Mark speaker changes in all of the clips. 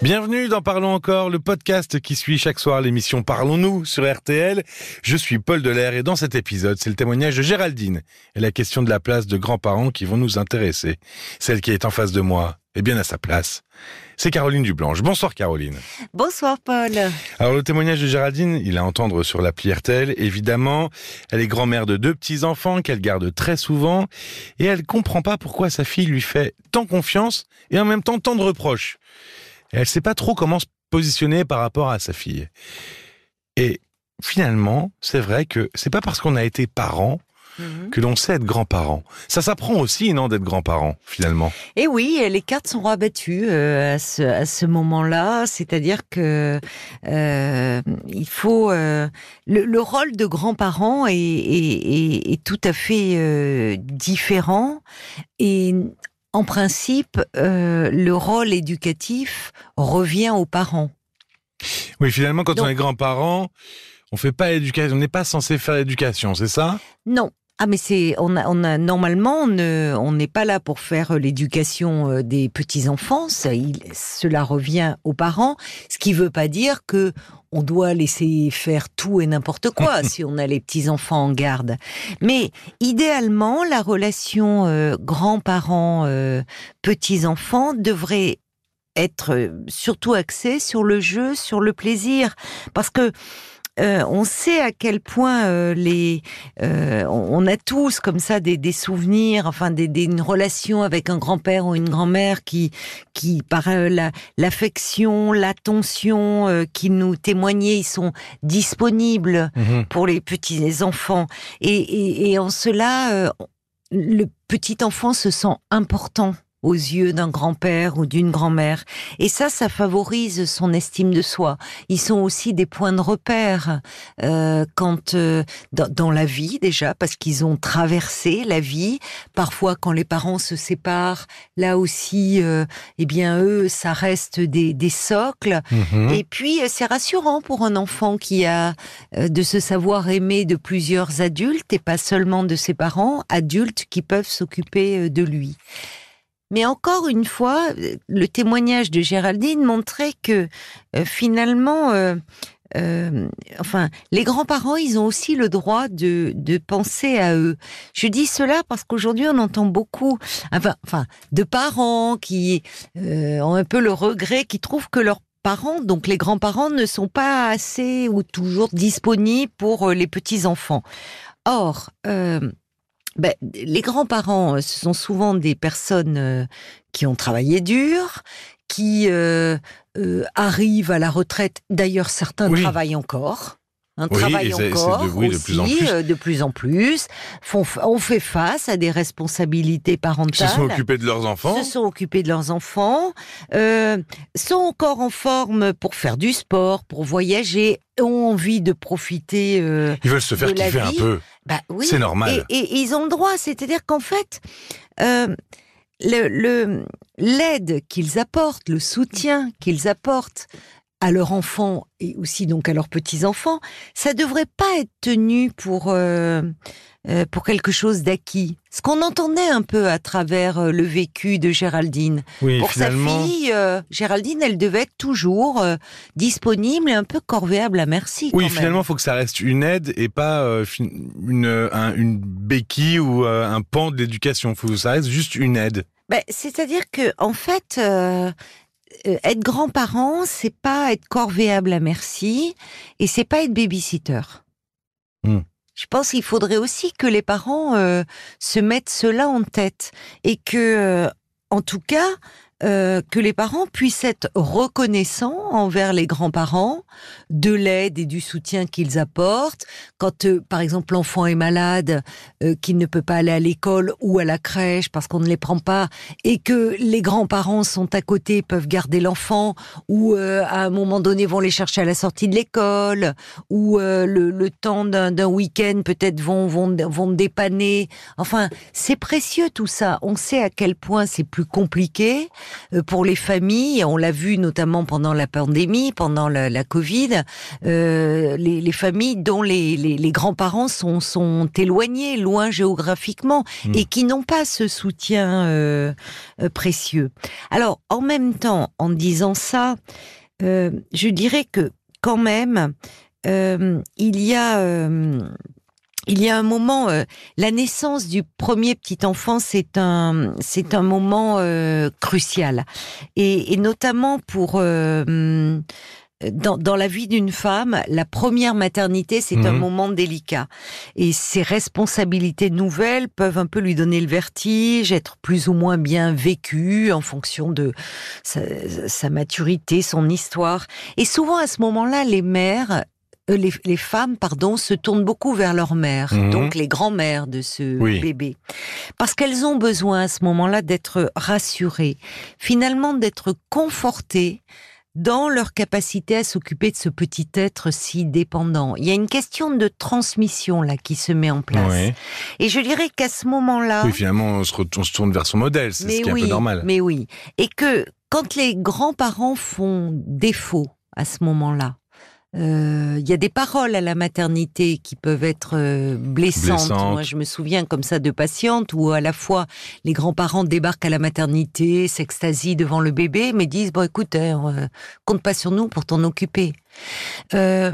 Speaker 1: Bienvenue dans Parlons encore, le podcast qui suit chaque soir l'émission Parlons-nous sur RTL. Je suis Paul Delair et dans cet épisode, c'est le témoignage de Géraldine et la question de la place de grands-parents qui vont nous intéresser. Celle qui est en face de moi est bien à sa place. C'est Caroline Dublanche. Bonsoir Caroline.
Speaker 2: Bonsoir Paul.
Speaker 1: Alors le témoignage de Géraldine, il a à entendre sur l'appli RTL, évidemment. Elle est grand-mère de deux petits-enfants qu'elle garde très souvent et elle comprend pas pourquoi sa fille lui fait tant confiance et en même temps tant de reproches elle sait pas trop comment se positionner par rapport à sa fille. Et finalement, c'est vrai que c'est pas parce qu'on a été parent mhm. que l'on sait être grand-parent. Ça s'apprend aussi, non, d'être grand-parent, finalement.
Speaker 2: Et oui, les cartes sont rabattues euh, à ce, à ce moment-là. C'est-à-dire que euh, il faut euh, le, rôle de grand-parent est, est, est, tout à fait différent. Et en principe, euh, le rôle éducatif revient aux parents.
Speaker 1: Oui, finalement, quand on est grand-parent, on fait pas éducation, on n'est pas censé faire l'éducation, c'est ça?
Speaker 2: Non. Ah mais c'est on a, on a normalement on n'est pas là pour faire l'éducation euh, des petits enfants, cela revient aux parents, ce qui veut pas dire que on doit laisser faire tout et n'importe quoi si on a les petits enfants en garde. Mais idéalement, la relation euh, grands-parents euh, petits enfants devrait être euh, surtout axée sur le jeu, sur le plaisir, parce que euh, on sait à quel point euh, les, euh, on a tous comme ça des, des souvenirs, enfin des, des, une relation avec un grand-père ou une grand-mère qui, qui par l'affection, l'attention qui nous témoignaient, ils sont disponibles mhm. pour les petits enfants. Et, et, et en cela, le petit enfant se sent important aux yeux d'un grand-père ou d'une grand-mère. Et ça, ça favorise son estime de soi. Ils sont aussi des points de repère euh, quand euh, dans, la vie déjà, parce qu'ils ont traversé la vie. Parfois, quand les parents se séparent, là aussi, euh, eh bien eux, ça reste des, des socles. Mhm. Et puis, c'est rassurant pour un enfant qui a de se savoir aimer de plusieurs adultes et pas seulement de ses parents, adultes qui peuvent s'occuper de lui. Mais encore une fois, le témoignage de Géraldine montrait que euh, finalement, euh, euh, enfin, les grands-parents, ils ont aussi le droit de, de penser à eux. Je dis cela parce qu'aujourd'hui, on entend beaucoup, enfin, enfin de parents qui ont un peu le regret, qui trouvent que leurs parents, donc les grands-parents, ne sont pas assez ou toujours disponibles pour les petits-enfants. Or, ben, les grands-parents, euh, ce sont souvent des personnes euh, qui ont travaillé dur, qui euh, arrivent à la retraite. D'ailleurs, certains travaillent encore. Un travail encore de, aussi, de, plus en plus. de plus en plus. Font, on fait face à des responsabilités parentales.
Speaker 1: Se sont occupés de leurs enfants.
Speaker 2: Se sont occupés de leurs enfants. Euh, sont encore en forme pour faire du sport, pour voyager, ont envie de profiter. Euh,
Speaker 1: ils veulent se faire kiffer un peu. Bah, oui. C'est normal.
Speaker 2: Et, et, ils ont le droit. C'est-à-dire qu'en fait, euh, le l'aide qu'ils apportent, le soutien qu'ils apportent à leurs enfants et aussi donc à leurs petits enfants, ça devrait pas être tenu pour euh, euh, pour quelque chose d'acquis. Ce qu'on entendait un peu à travers euh, le vécu de Géraldine. pour sa fille, Géraldine, elle devait être toujours disponible et un peu corvéable à merci.
Speaker 1: Oui, finalement, il faut que ça reste une aide et pas une une béquille ou un pan de l'éducation. Faut que ça reste juste une aide.
Speaker 2: Ben, c'est-à-dire que en fait, euh, être grand-parent, c'est pas être corvéable à merci et c'est pas être babysitter. Hmm. Je pense qu'il faudrait aussi que les parents euh, se mettent cela en tête et que, euh, en tout cas, euh, que les parents puissent être reconnaissants envers les grands-parents de l'aide et du soutien qu'ils apportent. Quand, euh, par exemple, l'enfant est malade, euh, qu'il ne peut pas aller à l'école ou à la crèche parce qu'on ne les prend pas, et que les grands-parents sont à côté, peuvent garder l'enfant, ou à un moment donné vont les chercher à la sortie de l'école, ou le, temps d'un week-end peut-être vont, vont, vont dépanner. Enfin, c'est précieux tout ça. On sait à quel point c'est plus compliqué. Euh, pour les familles. On l'a vu notamment pendant la pandémie, pendant la, la Covid, euh, les, les, familles dont les, les, les grands-parents sont, sont éloignés, loin géographiquement, mmh. et qui n'ont pas ce soutien euh, précieux. Alors, en même temps, en disant ça, euh, je dirais que quand même, il y a il y a un moment, euh, la naissance du premier petit enfant, c'est un, c'est un moment euh, crucial, et, et, notamment pour euh, dans, dans, la vie d'une femme, la première maternité, c'est mmh. un mhm. moment délicat, et ses responsabilités nouvelles peuvent un peu lui donner le vertige, être plus ou moins bien vécues en fonction de sa, sa maturité, son histoire, et souvent à ce moment-là, les mères les, les, femmes, pardon, se tournent beaucoup vers leur mère, mmh. donc les grands-mères de ce oui. bébé, parce qu'elles ont besoin à ce moment-là d'être rassurées, finalement d'être confortées dans leur capacité à s'occuper de ce petit être si dépendant. Il y a une question de transmission là qui se met en place. Oui. Et je dirais qu'à ce moment-là,
Speaker 1: oui, finalement, on se, on se tourne vers son modèle, c'est ce qui est
Speaker 2: oui,
Speaker 1: un peu normal.
Speaker 2: Mais oui, et que quand les grands-parents font défaut à ce moment-là, il euh, y a des paroles à la maternité qui peuvent être euh, blessantes.
Speaker 1: Blessante.
Speaker 2: Moi, je me souviens comme ça de patientes où à la fois les grands-parents débarquent à la maternité, s'extasient devant le bébé, mais disent bon écoute, hein, compte pas sur nous pour t'en occuper. Euh,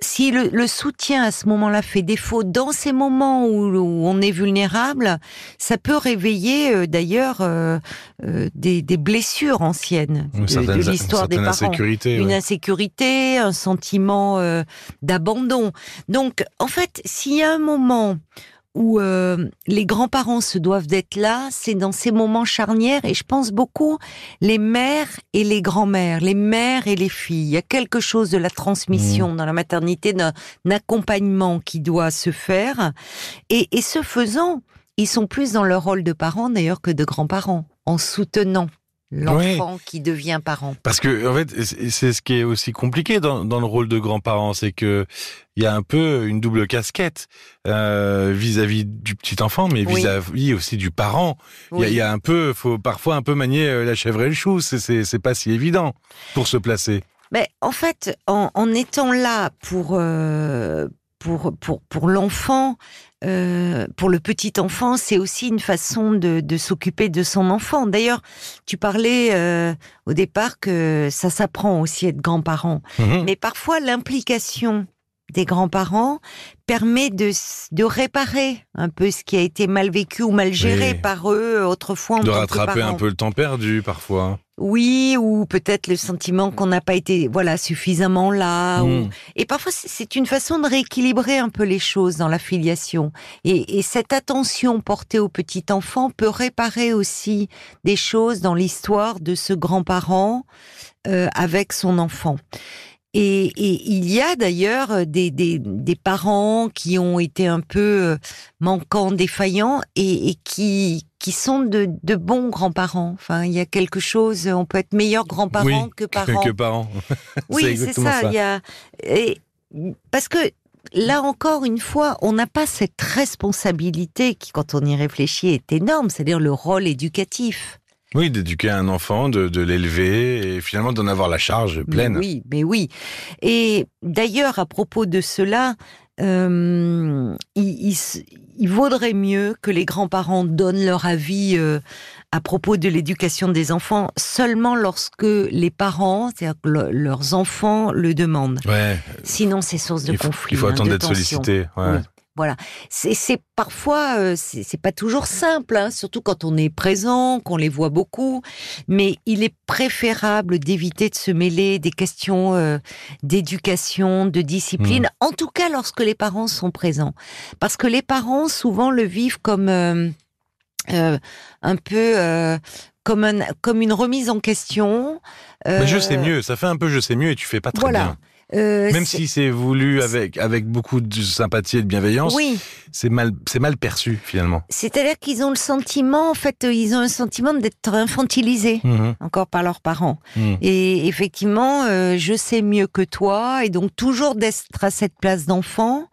Speaker 2: si le, le, soutien à ce moment-là fait défaut dans ces moments où, où, on est vulnérable, ça peut réveiller euh, d'ailleurs euh, euh, des, des, blessures anciennes de, l'histoire des parents,
Speaker 1: insécurité,
Speaker 2: une
Speaker 1: ouais.
Speaker 2: insécurité, un sentiment d'abandon. Donc, en fait, s'il y a un moment où euh, les grands-parents se doivent d'être là, c'est dans ces moments charnières, et je pense beaucoup les mères et les grands-mères, les mères et les filles. Il y a quelque chose de la transmission mmh. dans la maternité, d'un accompagnement qui doit se faire, et, et ce faisant, ils sont plus dans leur rôle de parents d'ailleurs que de grands-parents, en soutenant l'enfant qui devient parent.
Speaker 1: Parce que en fait, c'est ce qui est aussi compliqué dans, dans le rôle de grands-parents, c'est que il y a un peu une double casquette euh, vis-à-vis du petit enfant, mais
Speaker 2: Oui.
Speaker 1: vis-à-vis aussi du parent. Il y a-
Speaker 2: Oui.
Speaker 1: il y, a un peu, faut parfois un peu manier euh, la chèvre et le chou. C'est- pas si évident pour se placer.
Speaker 2: Mais en fait, en, en étant là pour euh, pour pour pour l'enfant, euh, pour le petit enfant, c'est aussi une façon de, de s'occuper de son enfant. D'ailleurs, tu parlais euh, au départ que ça s'apprend aussi être grand-parent,
Speaker 1: Mhm.
Speaker 2: mais parfois l'implication des grands-parents permet de, de réparer un peu ce qui a été mal vécu ou mal géré
Speaker 1: Oui.
Speaker 2: par eux autrefois en
Speaker 1: De
Speaker 2: tant que
Speaker 1: rattraper
Speaker 2: parents.
Speaker 1: un peu le temps perdu parfois.
Speaker 2: Oui, ou peut-être le sentiment qu'on n'a pas été voilà suffisamment là. Ou...
Speaker 1: Mm.
Speaker 2: Et parfois, c'est- c'est une façon de rééquilibrer un peu les choses dans la filiation. Et, et cette attention portée au petit enfant peut réparer aussi des choses dans l'histoire de ce grand-parent euh, avec son enfant. Et, et il y a d'ailleurs des, des, des parents qui ont été un peu euh, manquants, défaillants et, et qui, qui sont de, de bons grands-parents. Enfin, il y a quelque chose, on peut être meilleur grand-parent
Speaker 1: Oui,
Speaker 2: que parent.
Speaker 1: Que parents.
Speaker 2: Oui, c'est ça.
Speaker 1: ça.
Speaker 2: Il y a et parce que là encore une fois, on n'a pas cette responsabilité qui, quand on y réfléchit, est énorme, c'est-à-dire le rôle éducatif.
Speaker 1: Oui, d'éduquer un enfant, de, de l'élever et finalement d'en avoir la charge pleine.
Speaker 2: Mais oui, mais oui. Et d'ailleurs, à propos de cela, euh, il, il s- il vaudrait mieux que les grands-parents donnent leur avis euh, à propos de l'éducation des enfants seulement lorsque les parents, c'est-à-dire le- leurs enfants, le demandent.
Speaker 1: Ouais,
Speaker 2: Sinon, c'est source de
Speaker 1: il faut,
Speaker 2: conflit.
Speaker 1: il faut
Speaker 2: hein,
Speaker 1: attendre d'être sollicité. Ouais.
Speaker 2: Oui. Voilà, c'est parfois euh, c'est pas toujours simple, hein, surtout quand on est présent, qu'on les voit beaucoup. Mais il est préférable d'éviter de se mêler des questions euh, d'éducation, de discipline. En tout cas, lorsque les parents sont présents, parce que les parents souvent le vivent comme euh, euh, un peu comme un, comme une remise en question.
Speaker 1: Mais je sais mieux, ça fait un peu je sais mieux et tu fais pas très
Speaker 2: voilà.
Speaker 1: bien.
Speaker 2: Euh,
Speaker 1: Même si c'est voulu avec avec beaucoup de sympathie et de bienveillance,
Speaker 2: Oui,
Speaker 1: c'est mal c'est mal perçu finalement.
Speaker 2: c'est-à-dire qu'ils ont le sentiment, en fait, euh, ils ont un sentiment d'être infantilisés
Speaker 1: Mhm,
Speaker 2: encore par leurs parents.
Speaker 1: mhm.
Speaker 2: Et effectivement, euh, je sais mieux que toi, et donc toujours d'être à cette place d'enfant,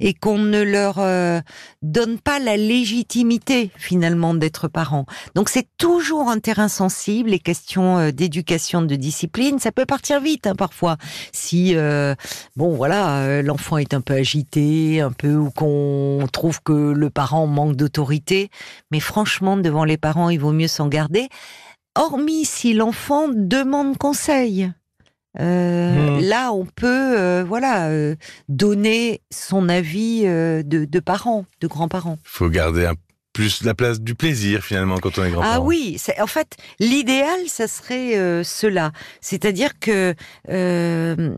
Speaker 2: et qu'on ne leur euh, donne pas la légitimité finalement d'être parent. Donc c'est toujours un terrain sensible, les questions euh, d'éducation, de discipline, ça peut partir vite hein, parfois. Si euh, bon voilà, l'enfant est un peu agité, un peu ou qu'on trouve que le parent manque d'autorité, mais franchement devant les parents, il vaut mieux s'en garder hormis si l'enfant demande conseil. Euh,
Speaker 1: Hmm.
Speaker 2: Là, on peut, euh, voilà, euh, donner son avis euh, de, de parents, de grands-parents.
Speaker 1: Faut garder un plus la place du plaisir finalement quand on est grand-parent.
Speaker 2: Ah oui, en fait, l'idéal, ça serait euh, cela. C'est-à-dire que euh,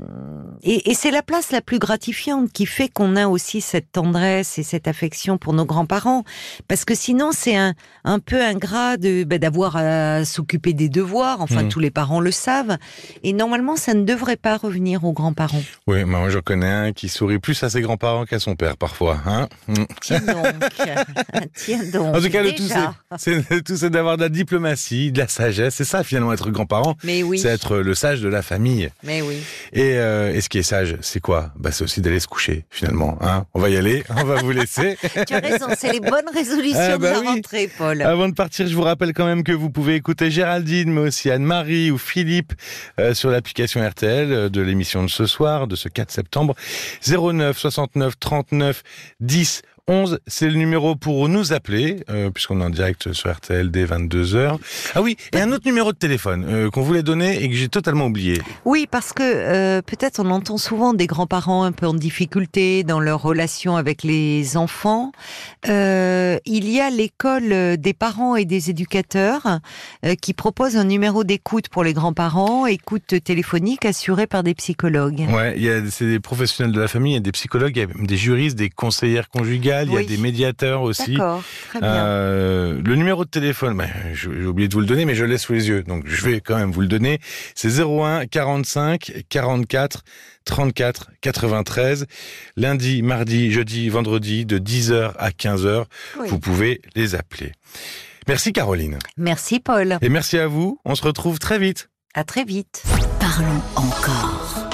Speaker 2: et, et c'est la place la plus gratifiante qui fait qu'on a aussi cette tendresse et cette affection pour nos grands-parents, parce que sinon c'est un un peu ingrat de ben, d'avoir à s'occuper des devoirs. Enfin,
Speaker 1: Mhm.
Speaker 2: tous les parents le savent, et normalement, ça ne devrait pas revenir aux grands-parents.
Speaker 1: Oui, mais moi j'en connais un qui sourit plus à ses grands-parents qu'à son père parfois. Hein.
Speaker 2: Tiens donc, tiens donc.
Speaker 1: En tout cas, le tout, c'est, tout, d'avoir de la diplomatie, de la sagesse. C'est ça, finalement, être grand-parent.
Speaker 2: Mais oui,
Speaker 1: C'est être le sage de la famille.
Speaker 2: mais oui.
Speaker 1: Et, euh, et ce qui est sage, c'est quoi? Bah, C'est aussi d'aller se coucher, finalement. Hein on va y aller, on va vous laisser.
Speaker 2: Tu as raison, c'est les bonnes résolutions
Speaker 1: Ah, bah
Speaker 2: de la
Speaker 1: oui.
Speaker 2: rentrée, Paul.
Speaker 1: Avant de partir, je vous rappelle quand même que vous pouvez écouter Géraldine, mais aussi Anne-Marie ou Philippe euh, sur l'application RTL euh, de l'émission de ce soir, de ce 4 septembre. 09 69 39 10 11, c'est le numéro pour nous appeler, euh, puisqu'on est en direct sur RTL dès 22h. Ah oui, et un autre numéro de téléphone euh, qu'on voulait donner et que j'ai totalement oublié.
Speaker 2: Oui, parce que euh, peut-être on entend souvent des grands-parents un peu en difficulté dans leur relation avec les enfants. Il y a l'école des parents et des éducateurs qui propose un numéro d'écoute pour les grands-parents, écoute téléphonique assurée par des psychologues.
Speaker 1: Ouais, c'est des professionnels de la famille, il y a des psychologues, il y a des juristes, des conseillères conjugales, il y a des médiateurs aussi.
Speaker 2: D'accord, très bien.
Speaker 1: Euh, le numéro de téléphone, ben, j'ai oublié de vous le donner, mais je le laisse sous les yeux, donc je vais quand même vous le donner. C'est 01 45 44 34 93. Lundi, mardi, jeudi, vendredi, de 10h à 15h,
Speaker 2: Oui.
Speaker 1: vous pouvez les appeler. Merci Caroline.
Speaker 2: Merci, Paul.
Speaker 1: Et merci à vous. On se retrouve très vite.
Speaker 2: À très vite.
Speaker 3: Parlons encore.